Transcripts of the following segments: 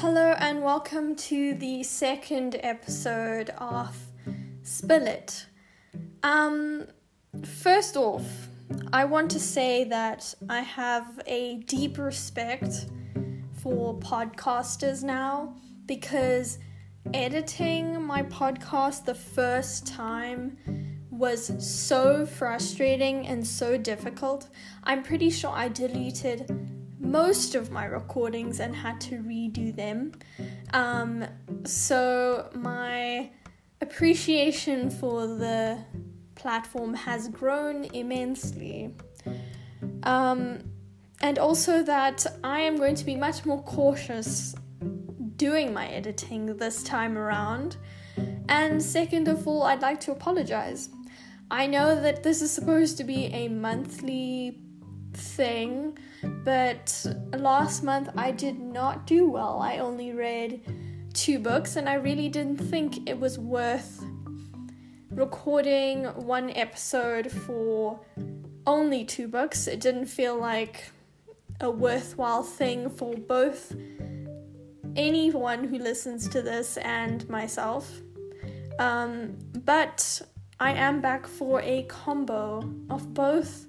Hello and welcome to the second episode of Spill It. Um, first off, I want to say that I have a deep respect for podcasters now because editing my podcast the first time was so frustrating and so difficult. I'm pretty sure I deleted most of my recordings and had to redo them. Um, so my appreciation for the platform has grown immensely. Um, and also that I am going to be much more cautious doing my editing this time around. And second of all, I'd like to apologize. I know that this is supposed to be a monthly thing, but last month I did not do well. I only read two books, and I really didn't think it was worth recording one episode for only two books. It didn't feel like a worthwhile thing for both anyone who listens to this and myself. Um, but I am back for a combo of both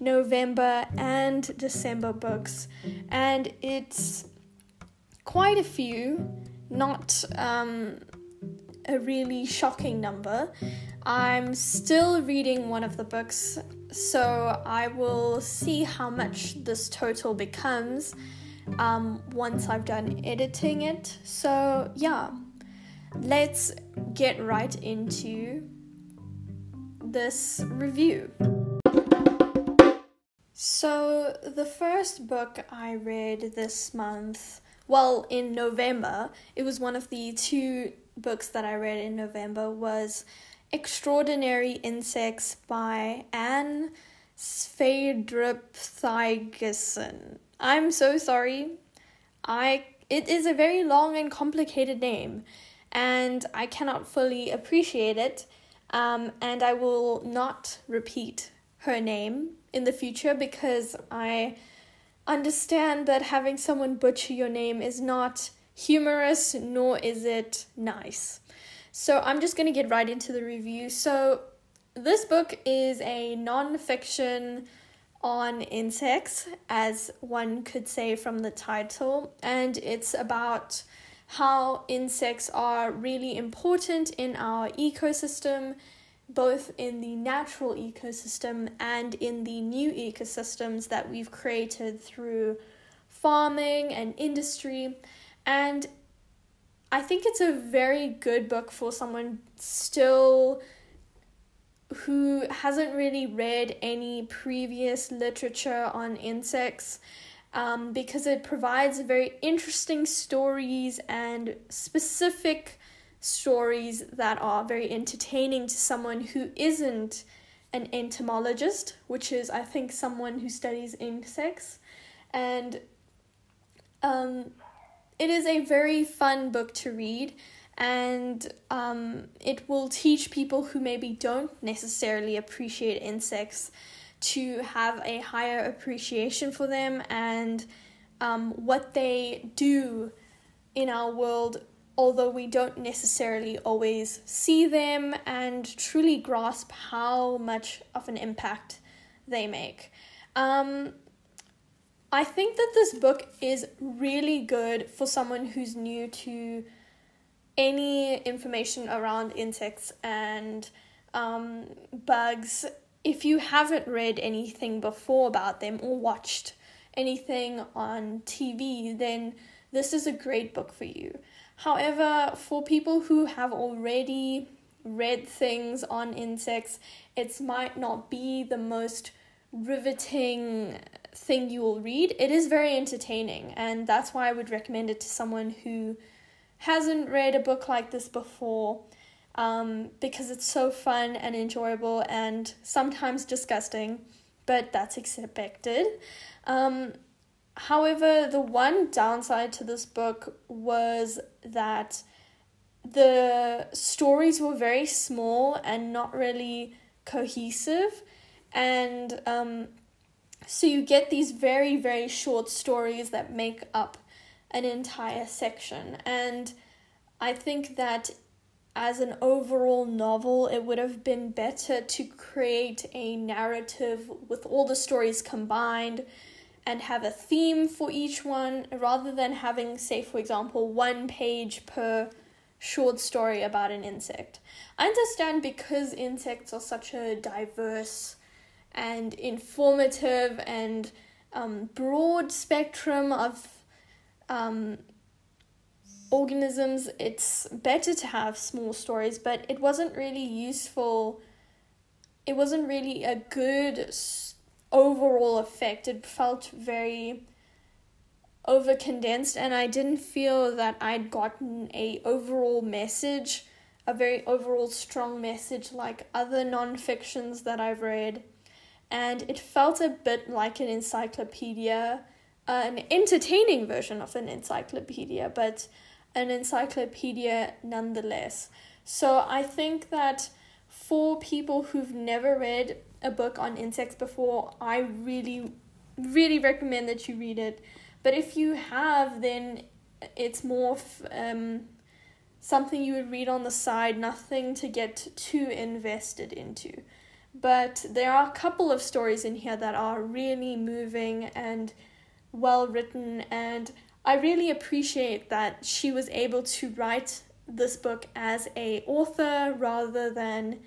November and December books, and it's quite a few, not um, a really shocking number. I'm still reading one of the books, so I will see how much this total becomes um, once I've done editing it. So, yeah, let's get right into this review. So, the first book I read this month, well, in November, it was one of the two books that I read in November, was Extraordinary Insects by Anne Sverdrup. I'm so sorry. I it is a very long and complicated name, and I cannot fully appreciate it. Um, and I will not repeat her name in the future because I understand that having someone butcher your name is not humorous nor is it nice. So I'm just going to get right into the review. So this book is a non-fiction on insects as one could say from the title and it's about how insects are really important in our ecosystem both in the natural ecosystem and in the new ecosystems that we've created through farming and industry. And I think it's a very good book for someone still who hasn't really read any previous literature on insects um, because it provides very interesting stories and specific stories that are very entertaining to someone who isn't an entomologist, which is, I think, someone who studies insects. And um, it is a very fun book to read, and um, it will teach people who maybe don't necessarily appreciate insects to have a higher appreciation for them and um, what they do in our world although we don't necessarily always see them and truly grasp how much of an impact they make. Um, I think that this book is really good for someone who's new to any information around insects and um, bugs. If you haven't read anything before about them or watched anything on TV, then this is a great book for you. However, for people who have already read things on insects, it might not be the most riveting thing you will read. It is very entertaining, and that's why I would recommend it to someone who hasn't read a book like this before. Um, because it's so fun and enjoyable and sometimes disgusting, but that's expected. Um, However, the one downside to this book was that the stories were very small and not really cohesive. And um, so you get these very, very short stories that make up an entire section. And I think that as an overall novel, it would have been better to create a narrative with all the stories combined and have a theme for each one rather than having, say, for example, one page per short story about an insect. I understand because insects are such a diverse and informative and um, broad spectrum of um, organisms, it's better to have small stories, but it wasn't really useful. It wasn't really a good overall effect. It felt very over condensed and I didn't feel that I'd gotten a overall message, a very overall strong message like other non-fictions that I've read. And it felt a bit like an encyclopedia, uh, an entertaining version of an encyclopedia, but an encyclopedia nonetheless. So I think that for people who've never read a book on insects before, I really, really recommend that you read it. But if you have, then it's more f- um, something you would read on the side, nothing to get too invested into. But there are a couple of stories in here that are really moving and well written, and I really appreciate that she was able to write this book as a author rather than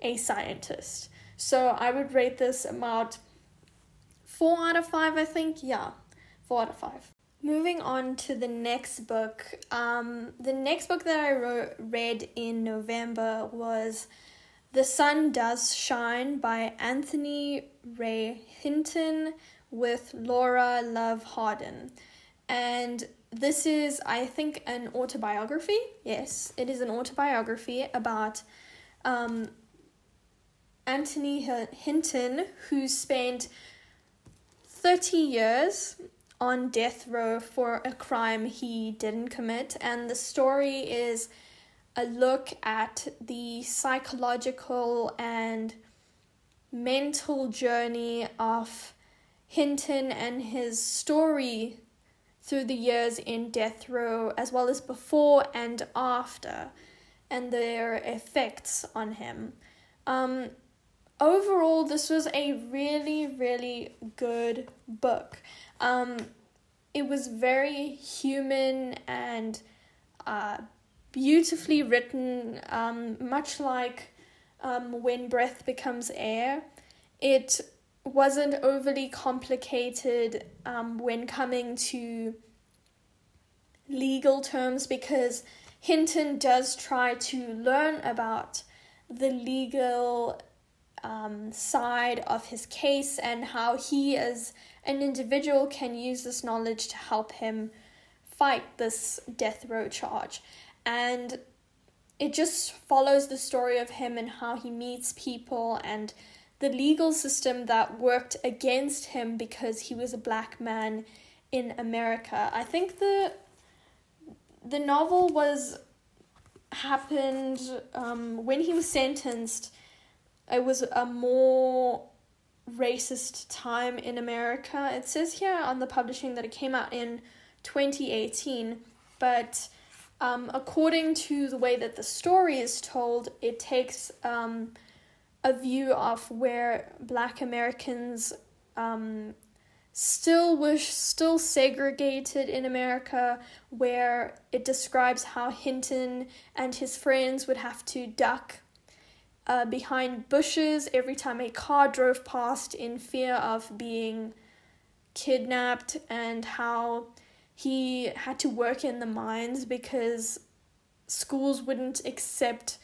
a scientist. So I would rate this about four out of five, I think. Yeah, four out of five. Moving on to the next book. Um, the next book that I wrote, read in November was The Sun Does Shine by Anthony Ray Hinton with Laura Love Hardin. And this is, I think, an autobiography. Yes, it is an autobiography about um, Anthony Hinton, who spent 30 years on death row for a crime he didn't commit. And the story is a look at the psychological and mental journey of Hinton and his story through the years in death row, as well as before and after, and their effects on him. Um, overall, this was a really, really good book. Um, it was very human and uh, beautifully written, um, much like um, When Breath Becomes Air. It wasn't overly complicated um, when coming to legal terms because Hinton does try to learn about the legal um, side of his case and how he, as an individual, can use this knowledge to help him fight this death row charge. And it just follows the story of him and how he meets people and the legal system that worked against him because he was a black man in America. I think the the novel was happened um, when he was sentenced it was a more racist time in America. It says here on the publishing that it came out in 2018, but um, according to the way that the story is told, it takes um, a view of where black Americans um, still were still segregated in America, where it describes how Hinton and his friends would have to duck uh, behind bushes every time a car drove past in fear of being kidnapped, and how he had to work in the mines because schools wouldn't accept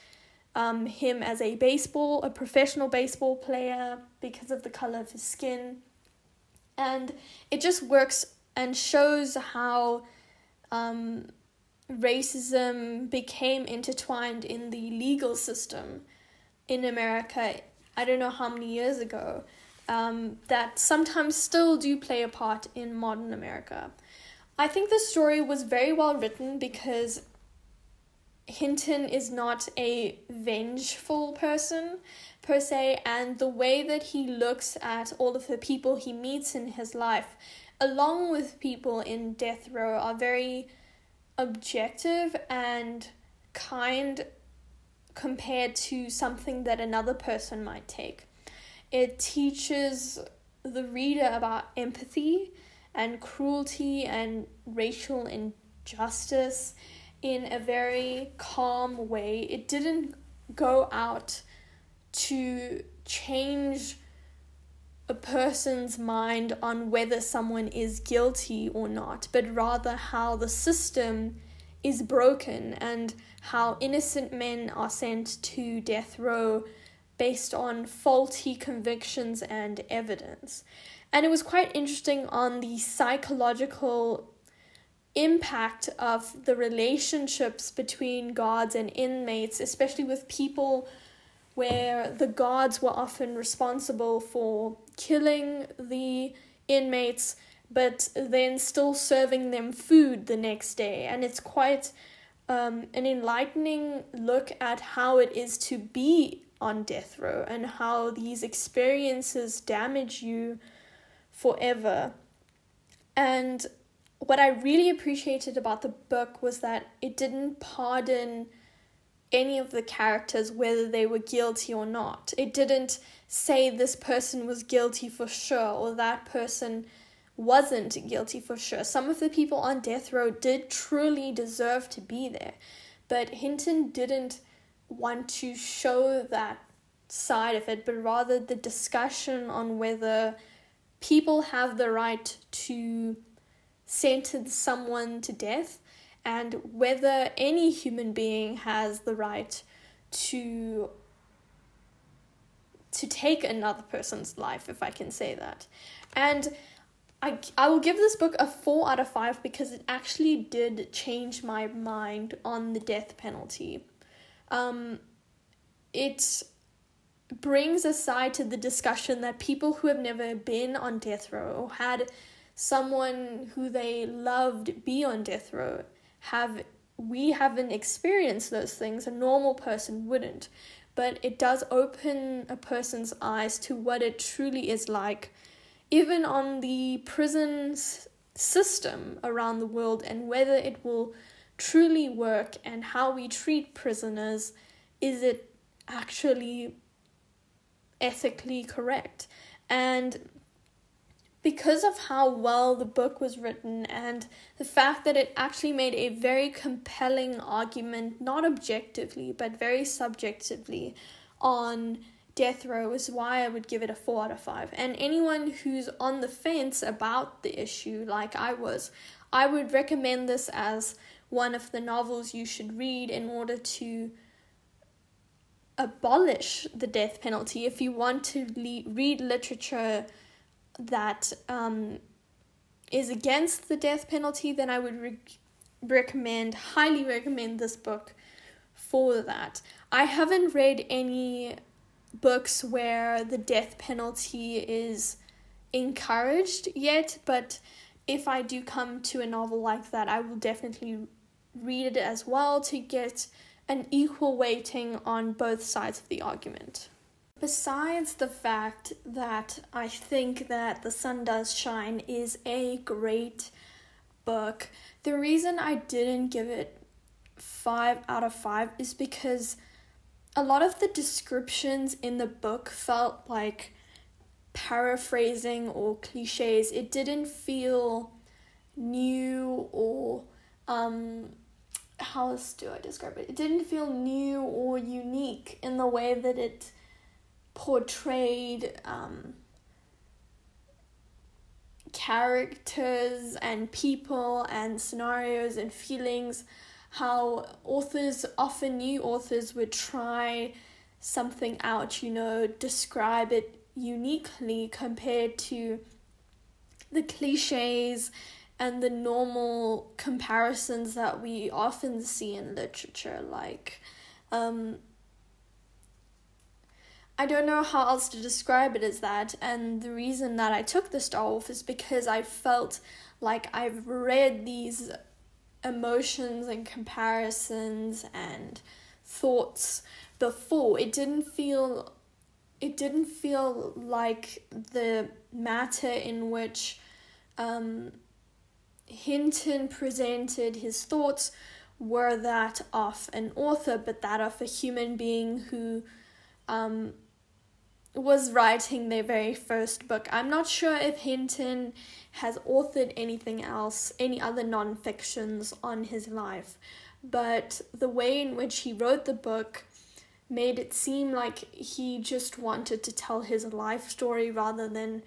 um, him as a baseball, a professional baseball player because of the color of his skin. And it just works and shows how um, racism became intertwined in the legal system in America, I don't know how many years ago, um, that sometimes still do play a part in modern America. I think the story was very well written because Hinton is not a vengeful person per se, and the way that he looks at all of the people he meets in his life along with people in death row, are very objective and kind compared to something that another person might take. It teaches the reader about empathy and cruelty and racial injustice in a very calm way. It didn't go out to change a person's mind on whether someone is guilty or not, but rather how the system is broken and how innocent men are sent to death row based on faulty convictions and evidence. And it was quite interesting on the psychological impact of the relationships between guards and inmates, especially with people where the guards were often responsible for killing the inmates but then still serving them food the next day. And it's quite um, an enlightening look at how it is to be on death row and how these experiences damage you forever. And what I really appreciated about the book was that it didn't pardon any of the characters whether they were guilty or not. It didn't say this person was guilty for sure or that person wasn't guilty for sure. Some of the people on death row did truly deserve to be there, but Hinton didn't want to show that side of it, but rather the discussion on whether people have the right to sentence someone to death and whether any human being has the right to to take another person's life if i can say that and I, I will give this book a 4 out of 5 because it actually did change my mind on the death penalty. Um, it brings aside to the discussion that people who have never been on death row or had someone who they loved be on death row have we haven't experienced those things a normal person wouldn't but it does open a person's eyes to what it truly is like even on the prison system around the world and whether it will truly work and how we treat prisoners is it actually ethically correct? And because of how well the book was written and the fact that it actually made a very compelling argument not objectively but very subjectively on death row is why I would give it a 4 out of 5. And anyone who's on the fence about the issue, like I was, I would recommend this as one of the novels you should read in order to abolish the death penalty. If you want to le- read literature that um, is against the death penalty, then I would re- recommend, highly recommend this book for that. I haven't read any books where the death penalty is encouraged yet, but if I do come to a novel like that, I will definitely read it as well to get an equal weighting on both sides of the argument. Besides the fact that I think that The Sun Does Shine is a great book, the reason I didn't give it 5 out of 5 is because a lot of the descriptions in the book felt like paraphrasing or cliches. It didn't feel new or um how else do I describe it? It didn't feel new or unique in the way that it portrayed um, characters and people and scenarios and feelings how authors, often new authors, would try something out, you know, describe it uniquely compared to the cliches and the normal comparisons that we often see in literature. Like, um, I don't know how else to describe it as that, and the reason that I took the Star Wolf is because I felt like I've read these emotions and comparisons and thoughts before. It didn't feel it didn't feel like the matter in which um, Hinton presented his thoughts were that of an author, but that of a human being who um, was writing their very first book. I'm not sure if Hinton has authored anything else, any other non fictions on his life, but the way in which he wrote the book made it seem like he just wanted to tell his life story rather than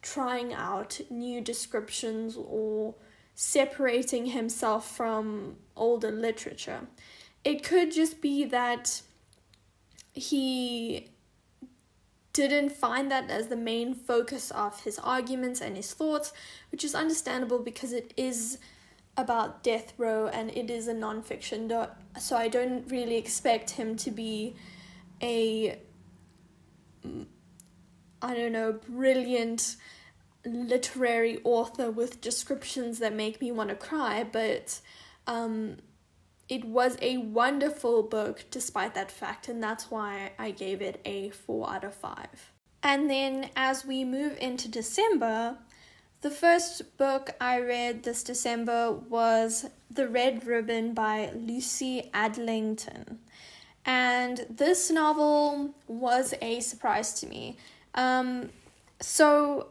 trying out new descriptions or separating himself from older literature. It could just be that he didn't find that as the main focus of his arguments and his thoughts, which is understandable because it is about death row and it is a non-fiction. So i don't really expect him to be a i don't know brilliant literary author with descriptions that make me want to cry but um, it was a wonderful book despite that fact and that's why i gave it a 4 out of 5 and then as we move into december the first book I read this December was The Red Ribbon by Lucy Adlington. And this novel was a surprise to me. Um, so,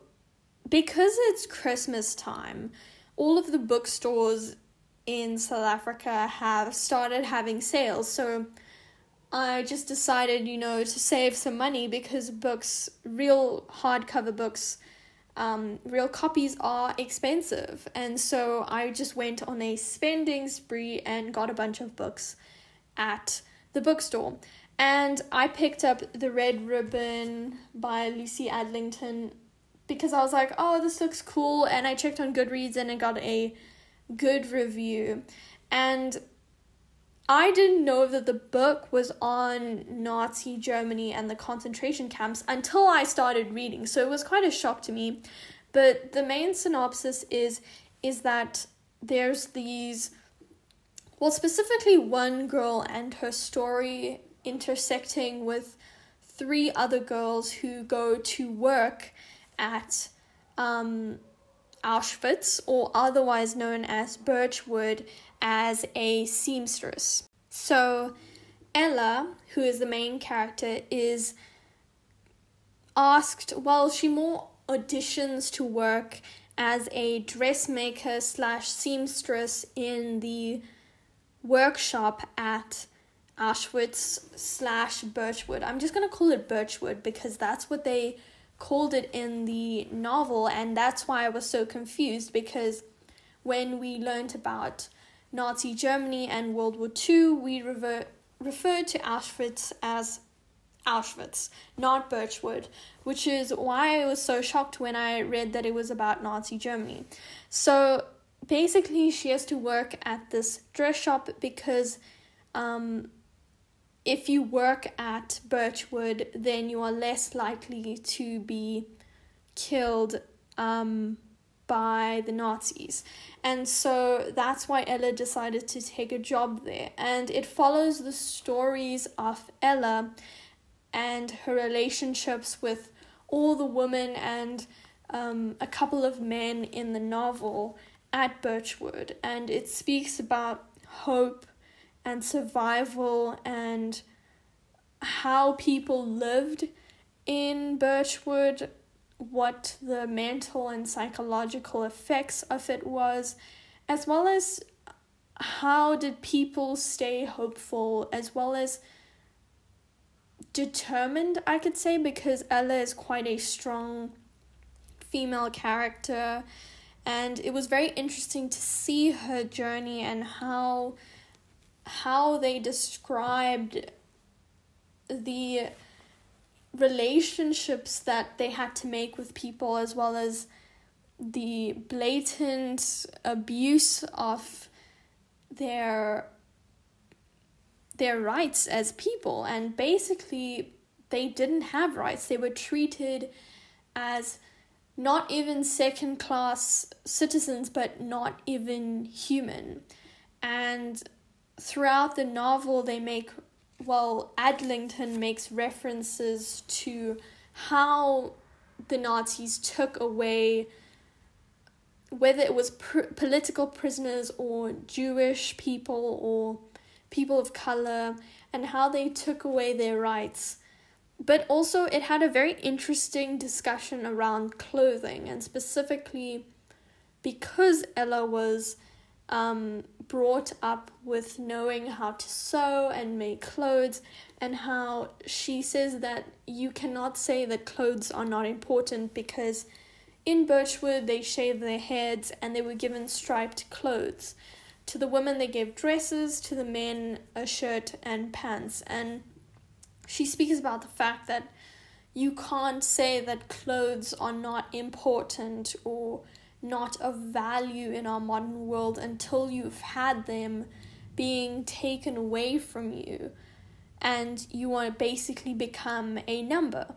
because it's Christmas time, all of the bookstores in South Africa have started having sales. So, I just decided, you know, to save some money because books, real hardcover books, um, real copies are expensive. And so I just went on a spending spree and got a bunch of books at the bookstore. And I picked up The Red Ribbon by Lucy Adlington because I was like, oh, this looks cool. And I checked on Goodreads and it got a good review. And I didn't know that the book was on Nazi Germany and the concentration camps until I started reading. So it was quite a shock to me. But the main synopsis is is that there's these well specifically one girl and her story intersecting with three other girls who go to work at um, Auschwitz, or otherwise known as Birchwood, as a seamstress. So, Ella, who is the main character, is asked, well, she more auditions to work as a dressmaker slash seamstress in the workshop at Auschwitz slash Birchwood. I'm just gonna call it Birchwood because that's what they called it in the novel, and that's why I was so confused because when we learned about Nazi Germany and World War II, we revert, referred to Auschwitz as Auschwitz, not Birchwood, which is why I was so shocked when I read that it was about Nazi Germany. So basically, she has to work at this dress shop because um, if you work at Birchwood, then you are less likely to be killed um, by the Nazis. And so that's why Ella decided to take a job there. And it follows the stories of Ella and her relationships with all the women and um, a couple of men in the novel at Birchwood. And it speaks about hope and survival and how people lived in Birchwood what the mental and psychological effects of it was, as well as how did people stay hopeful, as well as determined, I could say, because Ella is quite a strong female character, and it was very interesting to see her journey and how how they described the relationships that they had to make with people as well as the blatant abuse of their their rights as people. And basically they didn't have rights. They were treated as not even second class citizens but not even human. And throughout the novel they make well, Adlington makes references to how the Nazis took away whether it was pr- political prisoners or Jewish people or people of color, and how they took away their rights. But also, it had a very interesting discussion around clothing, and specifically because Ella was um, brought up with knowing how to sew and make clothes, and how she says that you cannot say that clothes are not important because in Birchwood they shaved their heads and they were given striped clothes. To the women, they gave dresses, to the men, a shirt and pants. And she speaks about the fact that you can't say that clothes are not important or not of value in our modern world until you've had them being taken away from you. And you want to basically become a number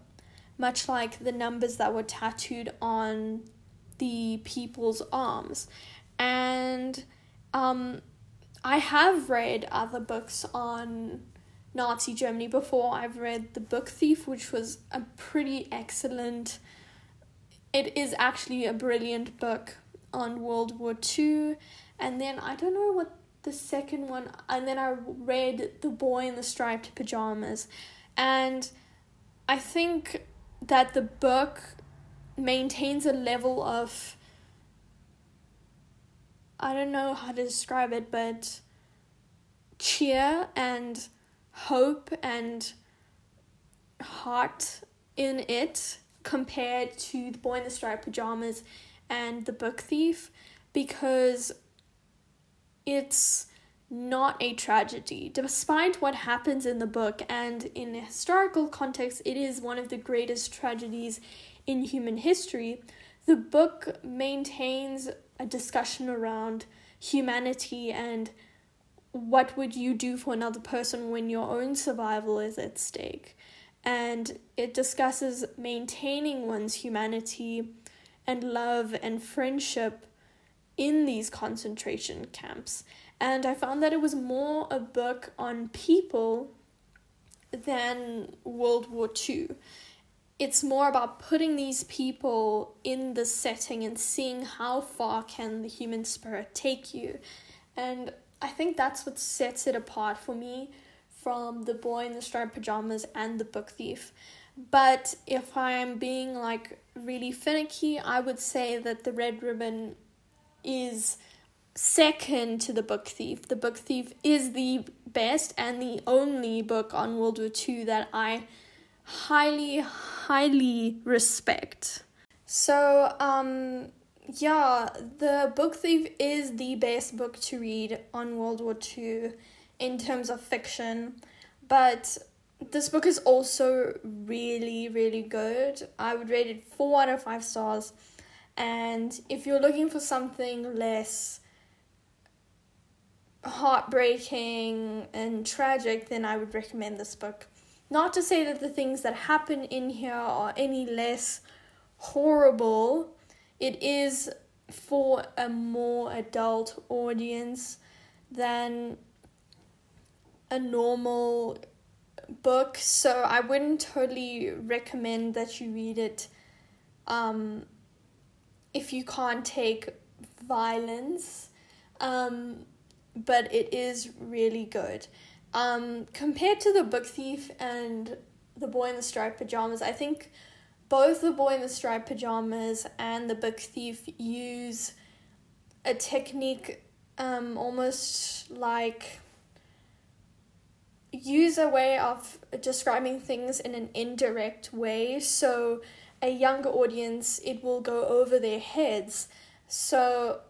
much like the numbers that were tattooed on the people's arms. And um, i have read other books on nazi germany before. I've read the book thief which was a pretty excellent it is actually a brilliant book on World War II. And then I don't know what the second one, and then I read The Boy in the Striped Pajamas. And I think that the book maintains a level of I don't know how to describe it, but cheer and hope and heart in it compared to The Boy in the Striped Pajamas and The Book Thief because it's not a tragedy. Despite what happens in the book and in historical context, it is one of the greatest tragedies in human history. The book maintains a discussion around humanity and what would you do for another person when your own survival is at stake and it discusses maintaining one's humanity and love and friendship in these concentration camps. And I found that it was more a book on people than World War II. It's more about putting these people in the setting and seeing how far can the human spirit take you. And I think that's what sets it apart for me from The Boy in the Striped Pajamas and The Book Thief. But if I'm being like really finicky, I would say that The Red Ribbon is second to The Book Thief. The Book Thief is the best and the only book on World War II that I highly, highly respect. So, um, yeah, The Book Thief is the best book to read on World War II in terms of fiction, but this book is also really, really good. I would rate it 4 out of 5 stars. And if you're looking for something less heartbreaking and tragic, then I would recommend this book. Not to say that the things that happen in here are any less horrible, it is for a more adult audience than a normal book, so I wouldn't totally recommend that you read it um, if you can't take violence. Um, but it is really good. Um, compared to The Book Thief and The Boy in the Striped Pajamas, I think both The Boy in the Striped Pajamas and The Book Thief use a technique um, almost like use a way of describing things in an indirect way so a younger audience it will go over their heads. So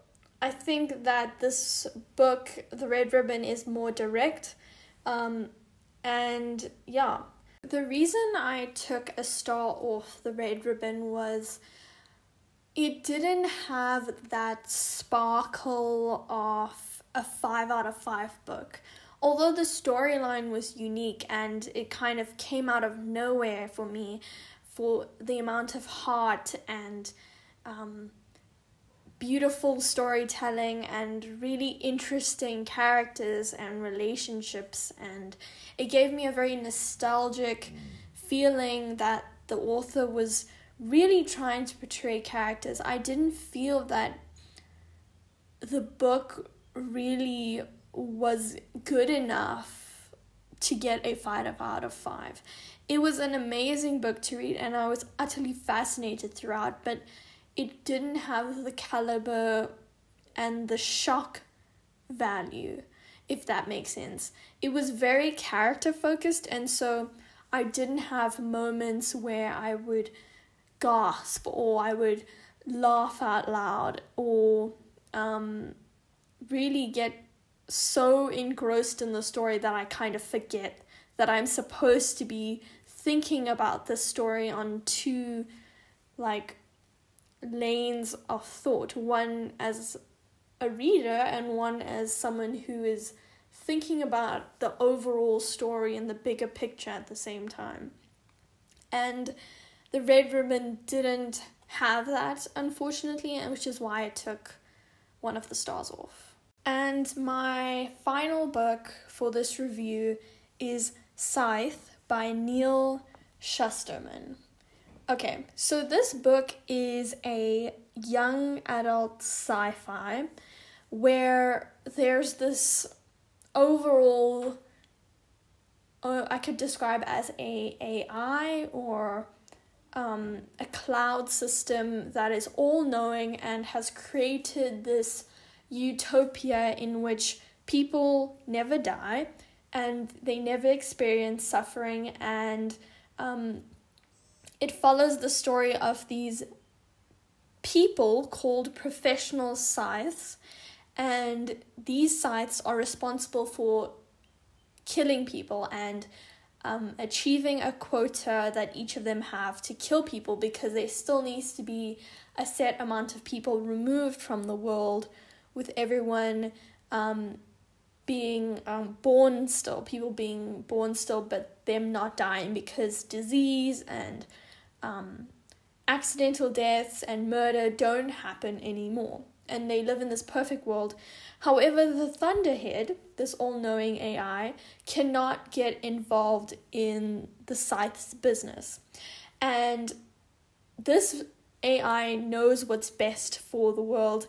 i think that this book the red ribbon is more direct um, and yeah. The reason i took a star off the red ribbon was it didn't have that sparkle of a 5 out of 5 book although the storyline was unique and it kind of came out of nowhere for me for the amount of heart and um, beautiful storytelling and really interesting characters and relationships and it gave me a very nostalgic feeling that the author was really trying to portray characters. I didn't feel that the book really was good enough to get a 5 out of 5. It was an amazing book to read and I was utterly fascinated throughout, but it didn't have the caliber and the shock value, if that makes sense. It was very character focused, and so I didn't have moments where I would gasp or I would laugh out loud or um, really get so engrossed in the story that I kind of forget that I'm supposed to be thinking about the story on two like lanes of thought one as a reader and one as someone who is thinking about the overall story and the bigger picture at the same time. And the Red Ribbon didn't have that, unfortunately, which is why I took one of the stars off. And my final book for this review is Scythe by Neal Shusterman. Okay, so this book is a young adult sci fi where there's this overall, uh, I could describe as a AI or um, a cloud system that is all knowing and has created this utopia in which people never die and they never experience suffering and um, it follows the story of these people called professional scythes and these scythes are responsible for killing people and um, achieving a quota that each of them have to kill people because there still needs to be a set amount of people removed from the world with everyone um, being um, born still, people being born still, but them not dying because disease and um, accidental deaths and murder don't happen anymore and they live in this perfect world. However, the Thunderhead, this all knowing AI, cannot get involved in the Scythe's business. And this AI knows what's best for the world,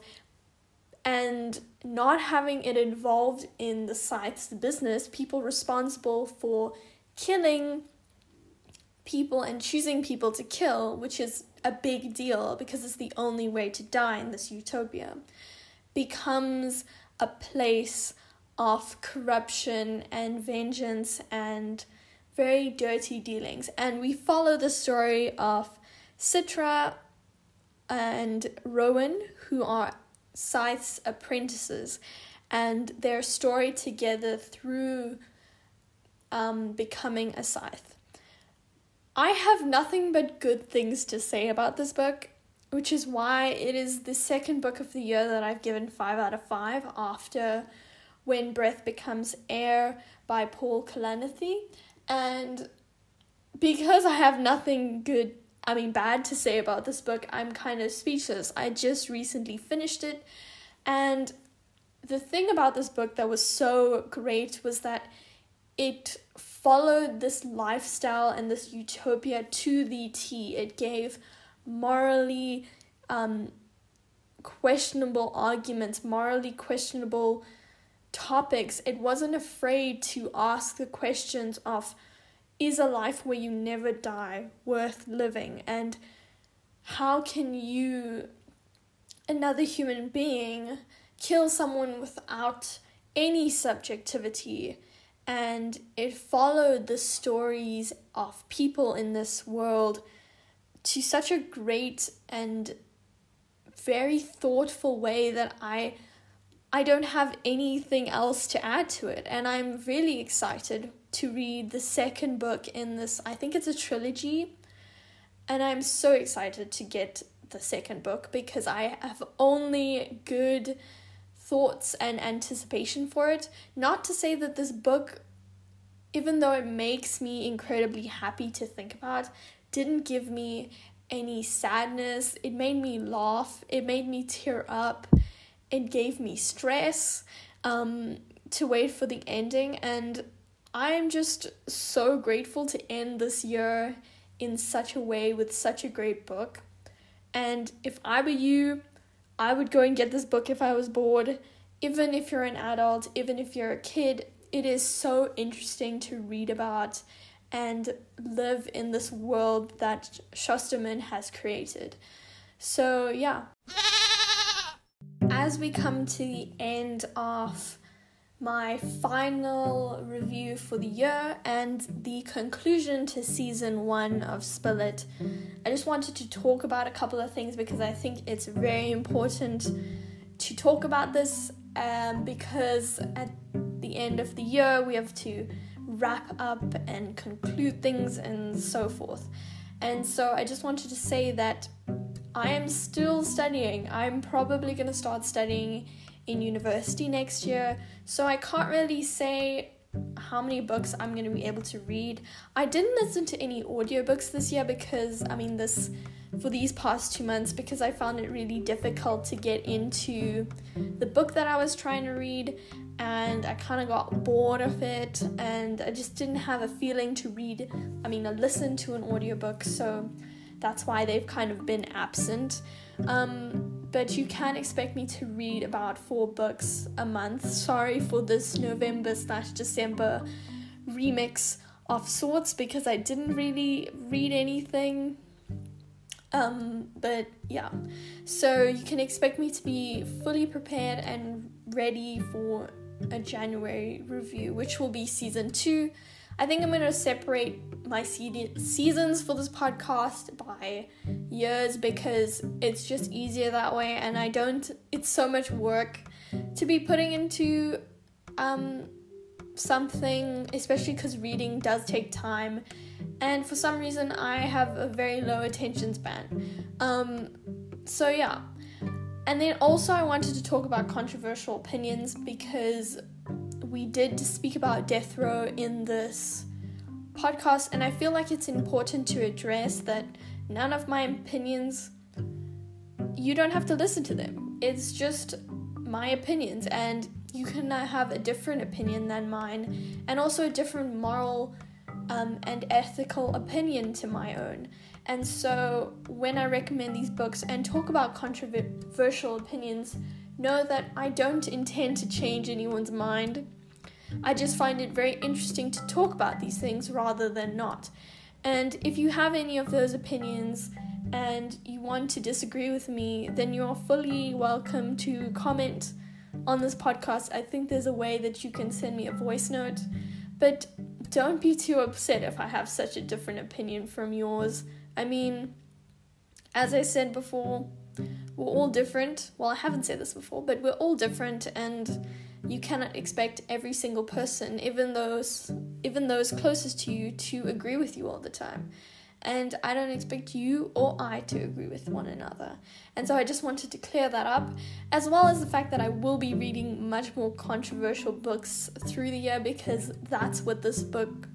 and not having it involved in the Scythe's business, people responsible for killing people and choosing people to kill, which is a big deal because it's the only way to die in this utopia, becomes a place of corruption and vengeance and very dirty dealings. And we follow the story of Citra and Rowan, who are Scythe's apprentices, and their story together through um, becoming a Scythe. I have nothing but good things to say about this book, which is why it is the second book of the year that I've given 5 out of 5 after When Breath Becomes Air by Paul Kalanithi. And because I have nothing good, I mean, bad to say about this book, I'm kind of speechless. I just recently finished it, and the thing about this book that was so great was that it followed this lifestyle and this utopia to the T. It gave morally um, questionable arguments, morally questionable topics. It wasn't afraid to ask the questions of is a life where you never die worth living? And how can you, another human being, kill someone without any subjectivity? and it followed the stories of people in this world to such a great and very thoughtful way that I I don't have anything else to add to it and I'm really excited to read the second book in this I think it's a trilogy and I'm so excited to get the second book because I have only good thoughts and anticipation for it. Not to say that this book, even though it makes me incredibly happy to think about, didn't give me any sadness. It made me laugh, it made me tear up, it gave me stress um, to wait for the ending. And I'm just so grateful to end this year in such a way with such a great book. And if I were you, I would go and get this book if I was bored. Even if you're an adult, even if you're a kid, it is so interesting to read about and live in this world that Shusterman has created. So, yeah. As we come to the end of my final review for the year and the conclusion to season one of Spill It. I just wanted to talk about a couple of things because I think it's very important to talk about this um, because at the end of the year we have to wrap up and conclude things and so forth. And so I just wanted to say that I am still studying. I'm probably going to start studying in university next year, so I can't really say how many books I'm going to be able to read. I didn't listen to any audiobooks this year because, I mean, this for these past two months because I found it really difficult to get into the book that I was trying to read and I kind of got bored of it and I just didn't have a feeling to read, I mean, to listen to an audiobook, so that's why they've kind of been absent. Um, but you can expect me to read about four books a month. Sorry for this November slash December remix of sorts because I didn't really read anything. Um, but yeah, so you can expect me to be fully prepared and ready for a January review, which will be season two. I think I'm going to separate my seasons for this podcast by years because it's just easier that way, and I don't, it's so much work to be putting into um, something, especially because reading does take time, and for some reason, I have a very low attention span. Um, so, yeah. And then also, I wanted to talk about controversial opinions because we did speak about death row in this podcast, and I feel like it's important to address that none of my opinions, you don't have to listen to them. It's just my opinions, and you can have a different opinion than mine, and also a different moral um, and ethical opinion to my own. And so, when I recommend these books and talk about controversial opinions, know that I don't intend to change anyone's mind. I just find it very interesting to talk about these things rather than not. And if you have any of those opinions and you want to disagree with me, then you are fully welcome to comment on this podcast. I think there's a way that you can send me a voice note, but don't be too upset if I have such a different opinion from yours. I mean, as I said before, we're all different. Well, I haven't said this before, but we're all different and you cannot expect every single person, even those even those closest to you to agree with you all the time. And I don't expect you or I to agree with one another. And so I just wanted to clear that up, as well as the fact that I will be reading much more controversial books through the year because that's what this book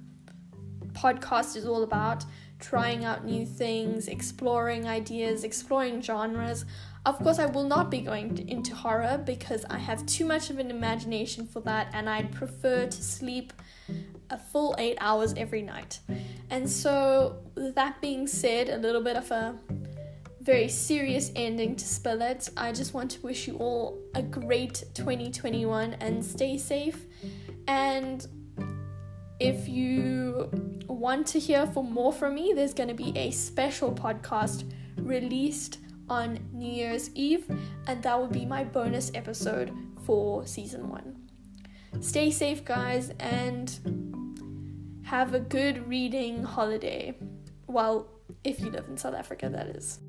podcast is all about trying out new things, exploring ideas, exploring genres. Of course, I will not be going into horror because I have too much of an imagination for that and I'd prefer to sleep a full eight hours every night. And so, that being said, a little bit of a very serious ending to Spill It. I just want to wish you all a great 2021 and stay safe. And if you want to hear for more from me, there's going to be a special podcast released on New Year's Eve, and that will be my bonus episode for season one. Stay safe, guys, and have a good reading holiday. Well, if you live in South Africa, that is.